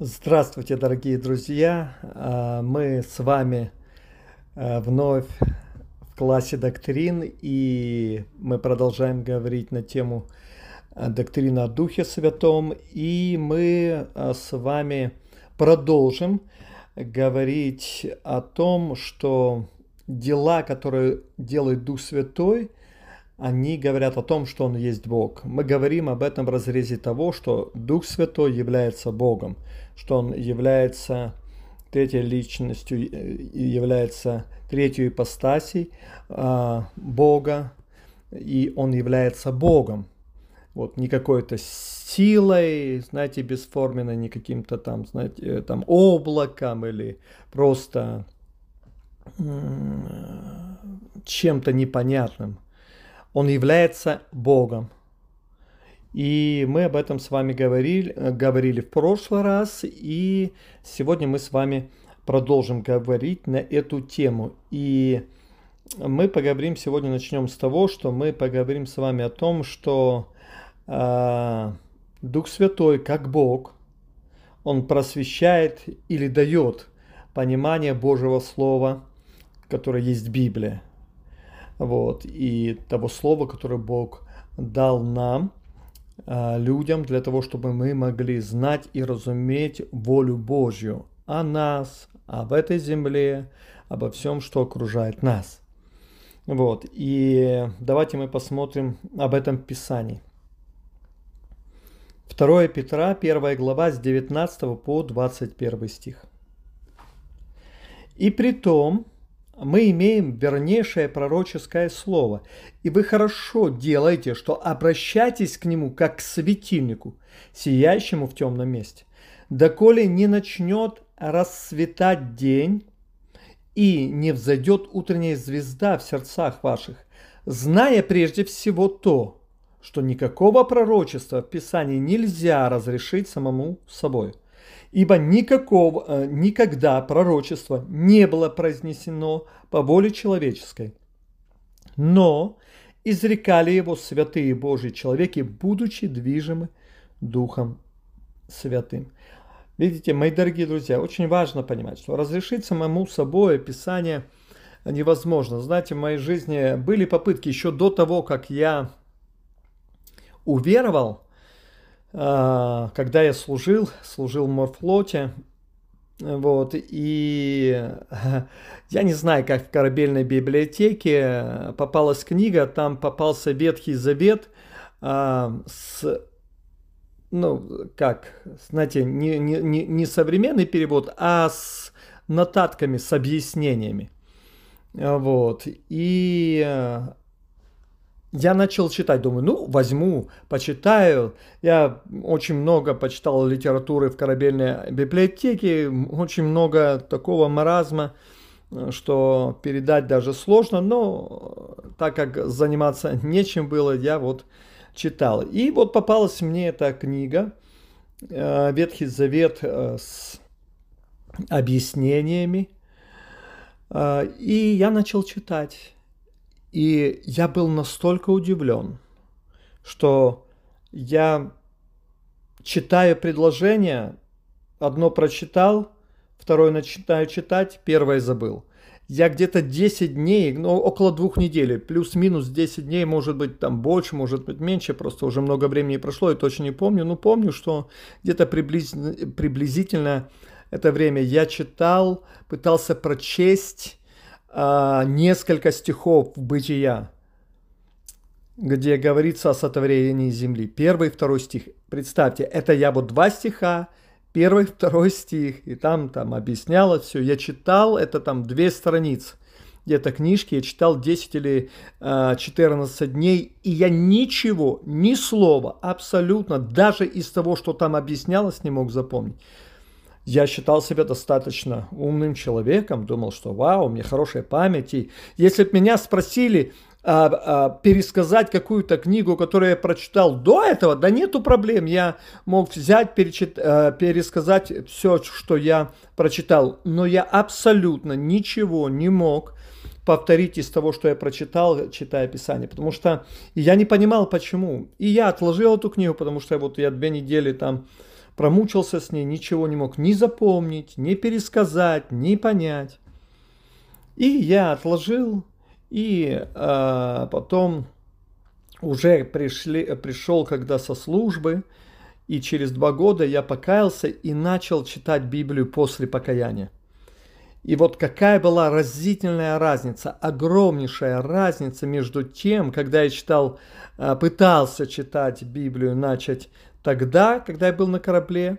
Здравствуйте, дорогие друзья! А, мы с вами а, вновь в классе доктрин, и мы продолжаем говорить на тему а, доктрины о Духе Святом, и мы с вами продолжим говорить о том, что дела, которые делает Дух Святой – они говорят о том, что Он есть Бог. Мы говорим об этом в разрезе того, что Дух Святой является Богом, что Он является третьей личностью, э, является третьей ипостасей а, Бога, и Он является Богом. Вот, не какой-то силой, знаете, бесформенной, не каким-то там, знаете, там облаком или просто чем-то непонятным. Он является Богом. И мы об этом с вами говорили, говорили в прошлый раз, и сегодня мы с вами продолжим говорить на эту тему. И мы поговорим сегодня, начнем с того, что мы поговорим с вами о том, что э, Дух Святой, как Бог, Он просвещает или дает понимание Божьего Слова, которое есть Библия вот, и того слова, которое Бог дал нам, а, людям, для того, чтобы мы могли знать и разуметь волю Божью о нас, об этой земле, обо всем, что окружает нас. Вот, и давайте мы посмотрим об этом Писании. 2 Петра, 1 глава, с 19 по 21 стих. «И при том, мы имеем вернейшее пророческое слово, и вы хорошо делаете, что обращайтесь к нему как к светильнику, сияющему в темном месте, доколе не начнет расцветать день и не взойдет утренняя звезда в сердцах ваших, зная прежде всего то, что никакого пророчества в Писании нельзя разрешить самому собой – ибо никакого, э, никогда пророчество не было произнесено по воле человеческой. Но изрекали его святые Божьи человеки, будучи движимы Духом Святым. Видите, мои дорогие друзья, очень важно понимать, что разрешить самому собой Писание невозможно. Знаете, в моей жизни были попытки еще до того, как я уверовал, когда я служил, служил в морфлоте, вот, и я не знаю, как в корабельной библиотеке попалась книга, там попался Ветхий Завет а, с, ну, как, знаете, не, не, не современный перевод, а с нотатками, с объяснениями. Вот, и я начал читать, думаю, ну, возьму, почитаю. Я очень много почитал литературы в корабельной библиотеке, очень много такого маразма, что передать даже сложно, но так как заниматься нечем было, я вот читал. И вот попалась мне эта книга э, «Ветхий Завет» э, с объяснениями, э, и я начал читать. И я был настолько удивлен, что я читаю предложение, одно прочитал, второе начинаю читать, первое забыл. Я где-то 10 дней, ну, около двух недель, плюс-минус 10 дней, может быть, там больше, может быть, меньше, просто уже много времени прошло, и точно не помню, но помню, что где-то приблизительно, приблизительно это время я читал, пытался прочесть а, несколько стихов Бытия, где говорится о сотворении земли. Первый второй стих. Представьте, это я вот два стиха, первый, второй стих, и там, там объяснялось все. Я читал, это там две страницы где-то книжки, я читал 10 или э, 14 дней, и я ничего, ни слова, абсолютно, даже из того, что там объяснялось, не мог запомнить. Я считал себя достаточно умным человеком, думал, что вау, у меня хорошая память. И если бы меня спросили а, а, пересказать какую-то книгу, которую я прочитал до этого, да нету проблем, я мог взять, перечит, а, пересказать все, что я прочитал. Но я абсолютно ничего не мог повторить из того, что я прочитал, читая Писание, потому что я не понимал, почему. И я отложил эту книгу, потому что вот я две недели там промучился с ней, ничего не мог ни запомнить, ни пересказать, ни понять. И я отложил, и э, потом уже пришли, пришел, когда со службы, и через два года я покаялся и начал читать Библию после покаяния. И вот какая была разительная разница, огромнейшая разница между тем, когда я читал, а, пытался читать Библию, начать тогда, когда я был на корабле,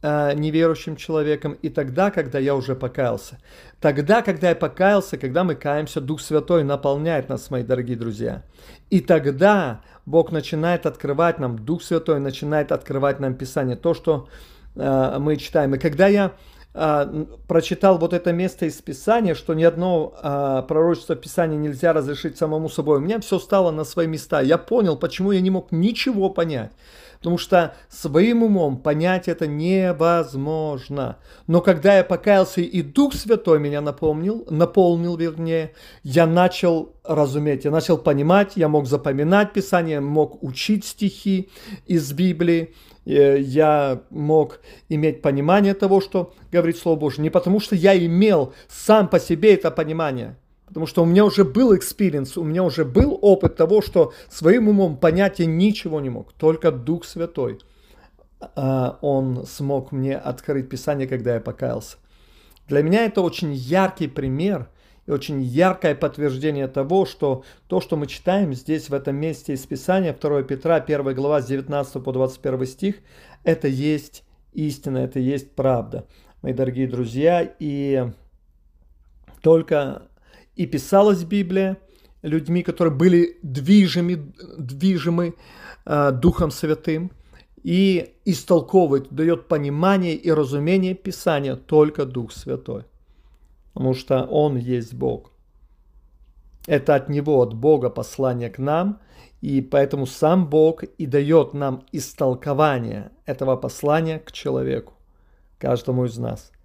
а, неверующим человеком, и тогда, когда я уже покаялся. Тогда, когда я покаялся, когда мы каемся, Дух Святой наполняет нас, мои дорогие друзья. И тогда Бог начинает открывать нам, Дух Святой начинает открывать нам Писание, то, что э, мы читаем. И когда я э, прочитал вот это место из Писания, что ни одно э, пророчество Писания нельзя разрешить самому собой, у меня все стало на свои места. Я понял, почему я не мог ничего понять. Потому что своим умом понять это невозможно. Но когда я покаялся и Дух Святой меня напомнил, наполнил, вернее, я начал разуметь, я начал понимать, я мог запоминать Писание, мог учить стихи из Библии, э, я мог иметь понимание того, что говорит Слово Божье. Не потому, что я имел сам по себе это понимание – Потому что у меня уже был experience, у меня уже был опыт того, что своим умом понять я ничего не мог. Только Дух Святой, а, Он смог мне открыть Писание, когда я покаялся. Для меня это очень яркий пример и очень яркое подтверждение того, что то, что мы читаем здесь, в этом месте из Писания, 2 Петра, 1 глава, с 19 по 21 стих, это есть истина, это есть правда, мои дорогие друзья. И только и писалась Библия людьми, которые были движимы, движимы э, Духом Святым, и истолковывает, дает понимание и разумение Писания только Дух Святой, потому что Он есть Бог. Это от Него, от Бога послание к нам, и поэтому сам Бог и дает нам истолкование этого послания к человеку, каждому из нас –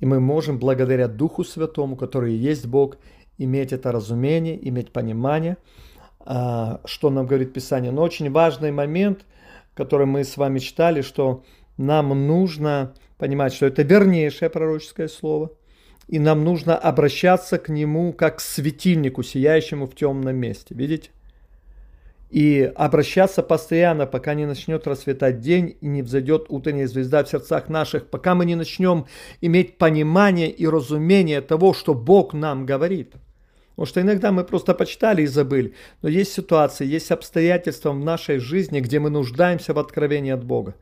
и мы можем благодаря Духу Святому, который есть Бог, иметь это разумение, иметь понимание, а, что нам говорит Писание. Но очень важный момент, который мы с вами читали, что нам нужно понимать, что это вернейшее пророческое слово, и нам нужно обращаться к нему как к светильнику, сияющему в темном месте. Видите? И обращаться постоянно, пока не начнет расцветать день и не взойдет утренняя звезда в сердцах наших, пока мы не начнем иметь понимание и разумение того, что Бог нам говорит. Потому что иногда мы просто почитали и забыли. Но есть ситуации, есть обстоятельства в нашей жизни, где мы нуждаемся в откровении от Бога.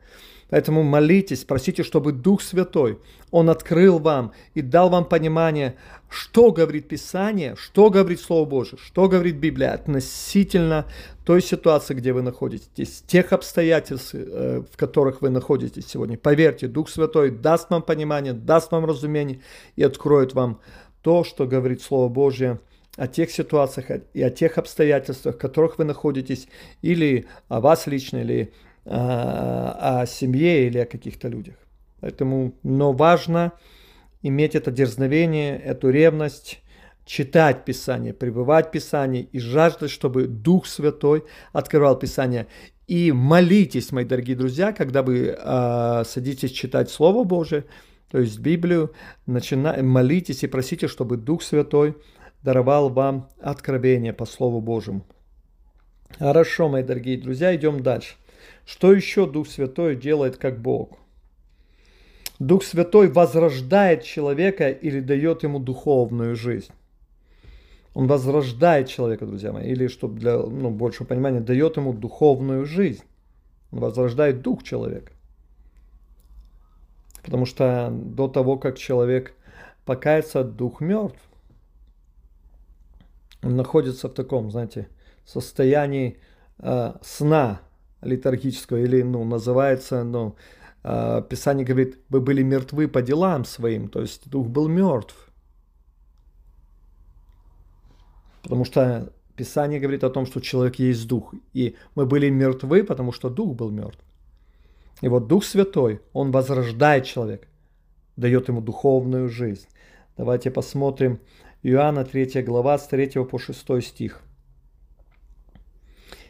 Поэтому молитесь, просите, чтобы Дух Святой, Он открыл вам и дал вам понимание, что говорит Писание, что говорит Слово Божие, что говорит Библия относительно той ситуации, где вы находитесь, тех обстоятельств, э, в которых вы находитесь сегодня. Поверьте, Дух Святой даст вам понимание, даст вам разумение и откроет вам то, что говорит Слово Божье о тех ситуациях и о тех обстоятельствах, в которых вы находитесь, или о вас лично, или о семье или о каких-то людях. Поэтому, но важно иметь это дерзновение, эту ревность, читать Писание, пребывать в Писании и жаждать, чтобы Дух Святой открывал Писание. И молитесь, мои дорогие друзья, когда вы э, садитесь читать Слово Божие, то есть Библию, начина... молитесь и просите, чтобы Дух Святой даровал вам откровение по Слову Божьему. Хорошо, мои дорогие друзья, идем дальше. Что еще Дух Святой делает как Бог? Дух Святой возрождает человека или дает ему духовную жизнь. Он возрождает человека, друзья мои, или, чтобы для ну, большего понимания, дает ему духовную жизнь. Он возрождает дух человека. Потому что до того, как человек покается, дух мертв. Он находится в таком, знаете, состоянии э, сна, литургического, или, ну, называется, ну, э, Писание говорит, вы были мертвы по делам своим, то есть дух был мертв. Потому что Писание говорит о том, что человек есть дух, и мы были мертвы, потому что дух был мертв. И вот Дух Святой, Он возрождает человека, дает ему духовную жизнь. Давайте посмотрим Иоанна 3 глава с 3 по 6 стих.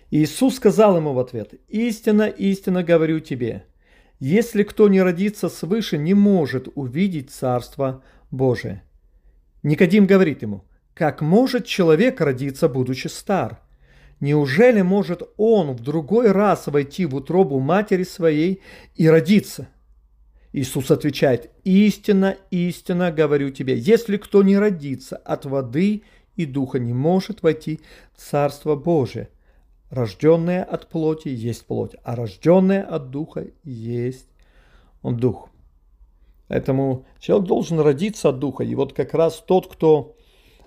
Иисус сказал ему в ответ, «Истинно, истинно говорю тебе, Если кто не родится свыше, не может увидеть Царство Божие. Никодим говорит ему, как может человек родиться, будучи стар? Неужели может он в другой раз войти в утробу матери своей и родиться? Иисус отвечает, истинно, истинно говорю тебе, если кто не родится от воды и духа, не может войти в Царство Божие. Рожденное от плоти есть плоть, а рожденное от духа есть дух. Поэтому человек должен родиться от духа. И вот как раз тот, кто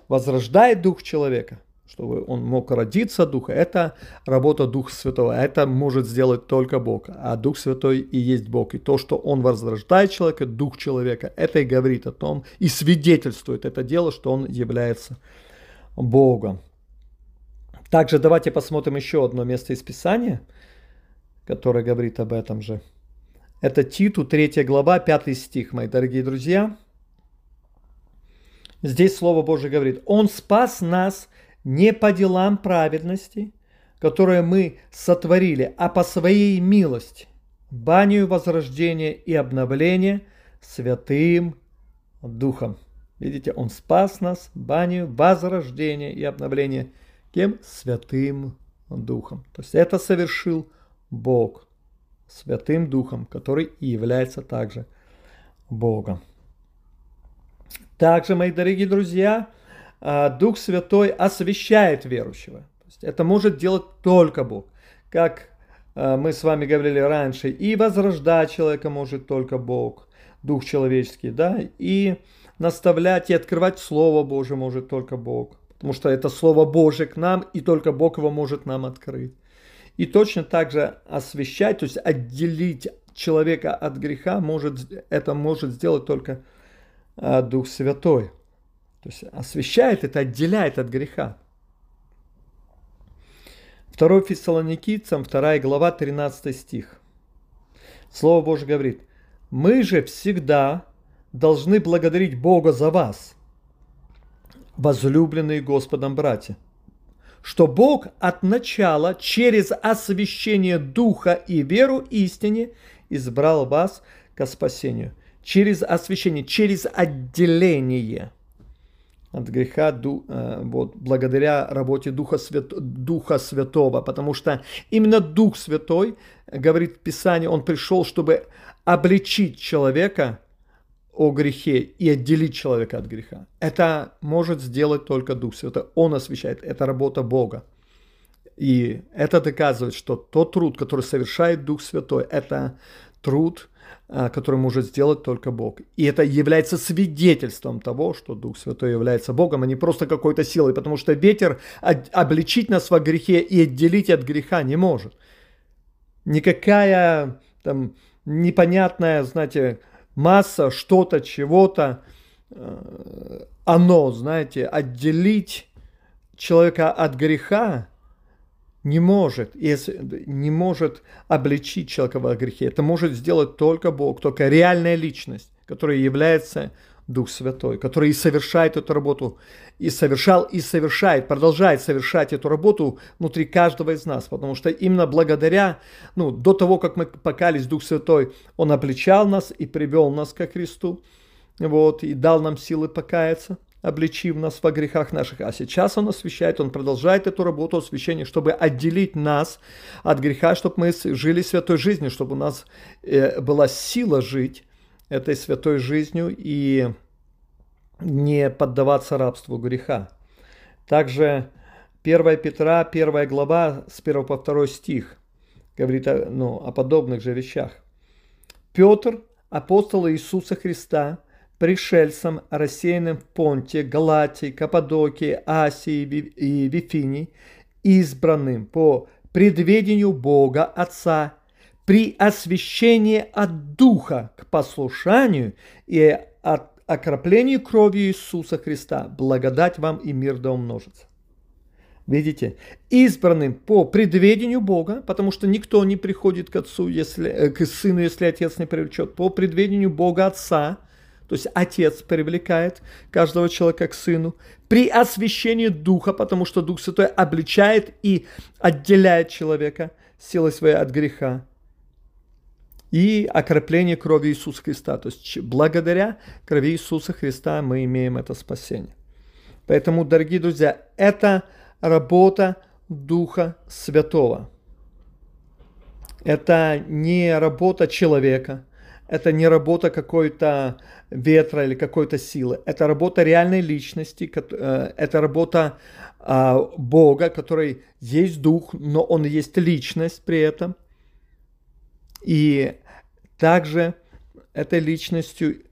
возрождает дух человека, чтобы он мог родиться от духа, это работа Духа Святого. Это может сделать только Бог. А Дух Святой и есть Бог. И то, что он возрождает человека, дух человека, это и говорит о том, и свидетельствует это дело, что он является Богом. Также давайте посмотрим еще одно место из Писания, которое говорит об этом же. Это Титу, 3 глава, 5 стих, мои дорогие друзья. Здесь Слово Божье говорит, Он спас нас не по делам праведности, которые мы сотворили, а по своей милости, банию возрождения и обновления святым Духом. Видите, Он спас нас банию возрождения и обновления Кем? Святым Духом. То есть это совершил Бог. Святым Духом, который и является также Богом. Также, мои дорогие друзья, а, Дух Святой освящает верующего. То есть это может делать только Бог. Как а, мы с вами говорили раньше, и возрождать человека может только Бог, Дух человеческий, да, и наставлять и открывать Слово Божие может только Бог потому что это Слово Божие к нам, и только Бог его может нам открыть. И точно так же освящать, то есть отделить человека от греха, может, это может сделать только а, Дух Святой. То есть освящает это, отделяет от греха. 2 Фессалоникийцам, 2 глава, 13 стих. Слово Божье говорит, «Мы же всегда должны благодарить Бога за вас, возлюбленные Господом братья, что Бог от начала через освящение Духа и веру истине избрал вас к спасению. Через освящение, через отделение от греха э, вот, благодаря работе Духа, Свят, Духа Святого, потому что именно Дух Святой, говорит Писание, Он пришел, чтобы обличить человека – о грехе и отделить человека от греха. Это может сделать только Дух Святой. Он освещает. Это работа Бога. И это доказывает, что тот труд, который совершает Дух Святой, это труд, а, который может сделать только Бог. И это является свидетельством того, что Дух Святой является Богом, а не просто какой-то силой, потому что ветер обличить нас во грехе и отделить от греха не может. Никакая там непонятная, знаете, масса что-то, чего-то, э, оно, знаете, отделить человека от греха не может, если, не может обличить человека в грехе. Это может сделать только Бог, только реальная личность, которая является Дух Святой, который и совершает эту работу, и совершал, и совершает, продолжает совершать эту работу внутри каждого из нас, потому что именно благодаря, ну, до того, как мы покались Дух Святой, Он обличал нас и привел нас ко Христу, вот, и дал нам силы покаяться, обличив нас во грехах наших. А сейчас Он освящает, Он продолжает эту работу освящения, чтобы отделить нас от греха, чтобы мы жили святой жизнью, чтобы у нас э, была сила жить этой святой жизнью и не поддаваться рабству греха. Также 1 Петра, 1 глава, с 1 по 2 стих, говорит о, ну, о подобных же вещах. Петр, апостол Иисуса Христа, пришельцам, рассеянным в Понте, Галатии, Каппадокии, Асии и Вифинии, избранным по предведению Бога Отца при освящении от Духа к послушанию и от окроплению кровью Иисуса Христа, благодать вам и мир да умножится. Видите, избранным по предведению Бога, потому что никто не приходит к Отцу, если, э, к Сыну, если Отец не привлечет, по предведению Бога Отца, то есть Отец привлекает каждого человека к Сыну, при освящении Духа, потому что Дух Святой обличает и отделяет человека силой своей от греха, и окропление крови Иисуса Христа. То есть благодаря крови Иисуса Христа мы имеем это спасение. Поэтому, дорогие друзья, это работа Духа Святого. Это не работа человека, это не работа какой-то ветра или какой-то силы. Это работа реальной личности, э, это работа а, Бога, который есть Дух, но Он есть личность при этом. И также этой личностью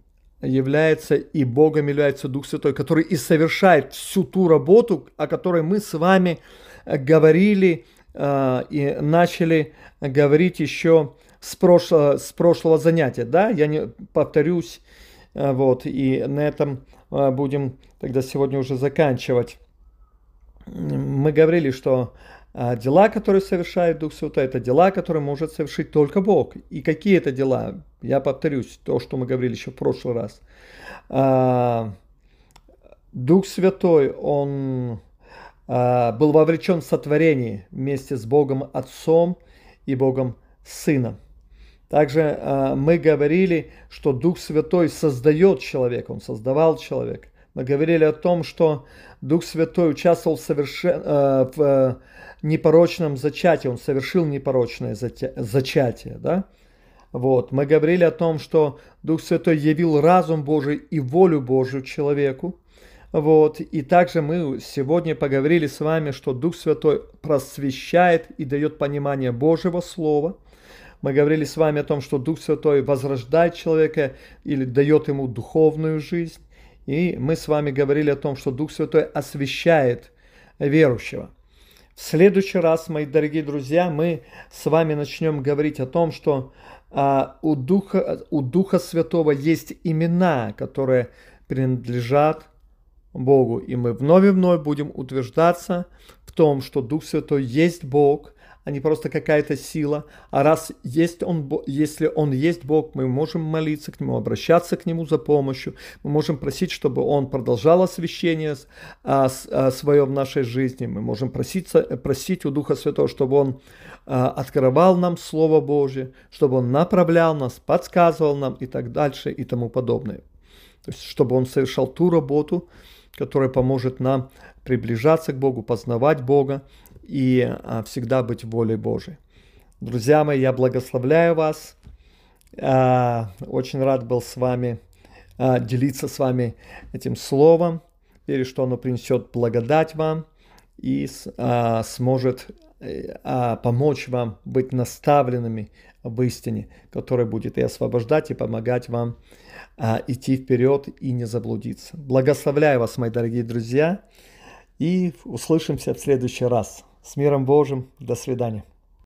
является и Богом является Дух Святой, который и совершает всю ту работу, о которой мы с вами говорили э, и начали говорить еще с прошлого, с прошлого занятия. Да, я не повторюсь, э, вот, и на этом э, будем тогда сегодня уже заканчивать. Мы говорили, что а дела, которые совершает Дух Святой, это дела, которые может совершить только Бог. И какие это дела? Я повторюсь, то, что мы говорили еще в прошлый раз. А, Дух Святой, Он а, был вовлечен в сотворение вместе с Богом Отцом и Богом Сыном. Также мы говорили, что Дух Святой создает человека, Он создавал человека. Мы говорили о том, что Дух Святой участвовал в, совершен... в непорочном зачатии, он совершил непорочное зачатие, да? Вот. Мы говорили о том, что Дух Святой явил разум Божий и волю Божию человеку. Вот. И также мы сегодня поговорили с вами, что Дух Святой просвещает и дает понимание Божьего Слова. Мы говорили с вами о том, что Дух Святой возрождает человека или дает ему духовную жизнь. И мы с вами говорили о том, что Дух Святой освещает верующего. В следующий раз, мои дорогие друзья, мы с вами начнем говорить о том, что а, у, Духа, у Духа Святого есть имена, которые принадлежат Богу. И мы вновь и вновь будем утверждаться в том, что Дух Святой есть Бог, а не просто какая-то сила. А раз есть он, если Он есть Бог, мы можем молиться к Нему, обращаться к Нему за помощью. Мы можем просить, чтобы Он продолжал освящение а, а, свое в нашей жизни. Мы можем просить, просить у Духа Святого, чтобы Он а, открывал нам Слово Божье, чтобы Он направлял нас, подсказывал нам и так дальше и тому подобное. То есть, чтобы Он совершал ту работу, которая поможет нам приближаться к Богу, познавать Бога и а, всегда быть волей Божией. Друзья мои, я благословляю вас. А, очень рад был с вами а, делиться с вами этим словом. Верю, что оно принесет благодать вам и сможет помочь вам быть наставленными в истине, которая будет и освобождать, и помогать вам идти вперед и не заблудиться. Благословляю вас, мои дорогие друзья, и услышимся в следующий раз. С миром Божьим. До свидания.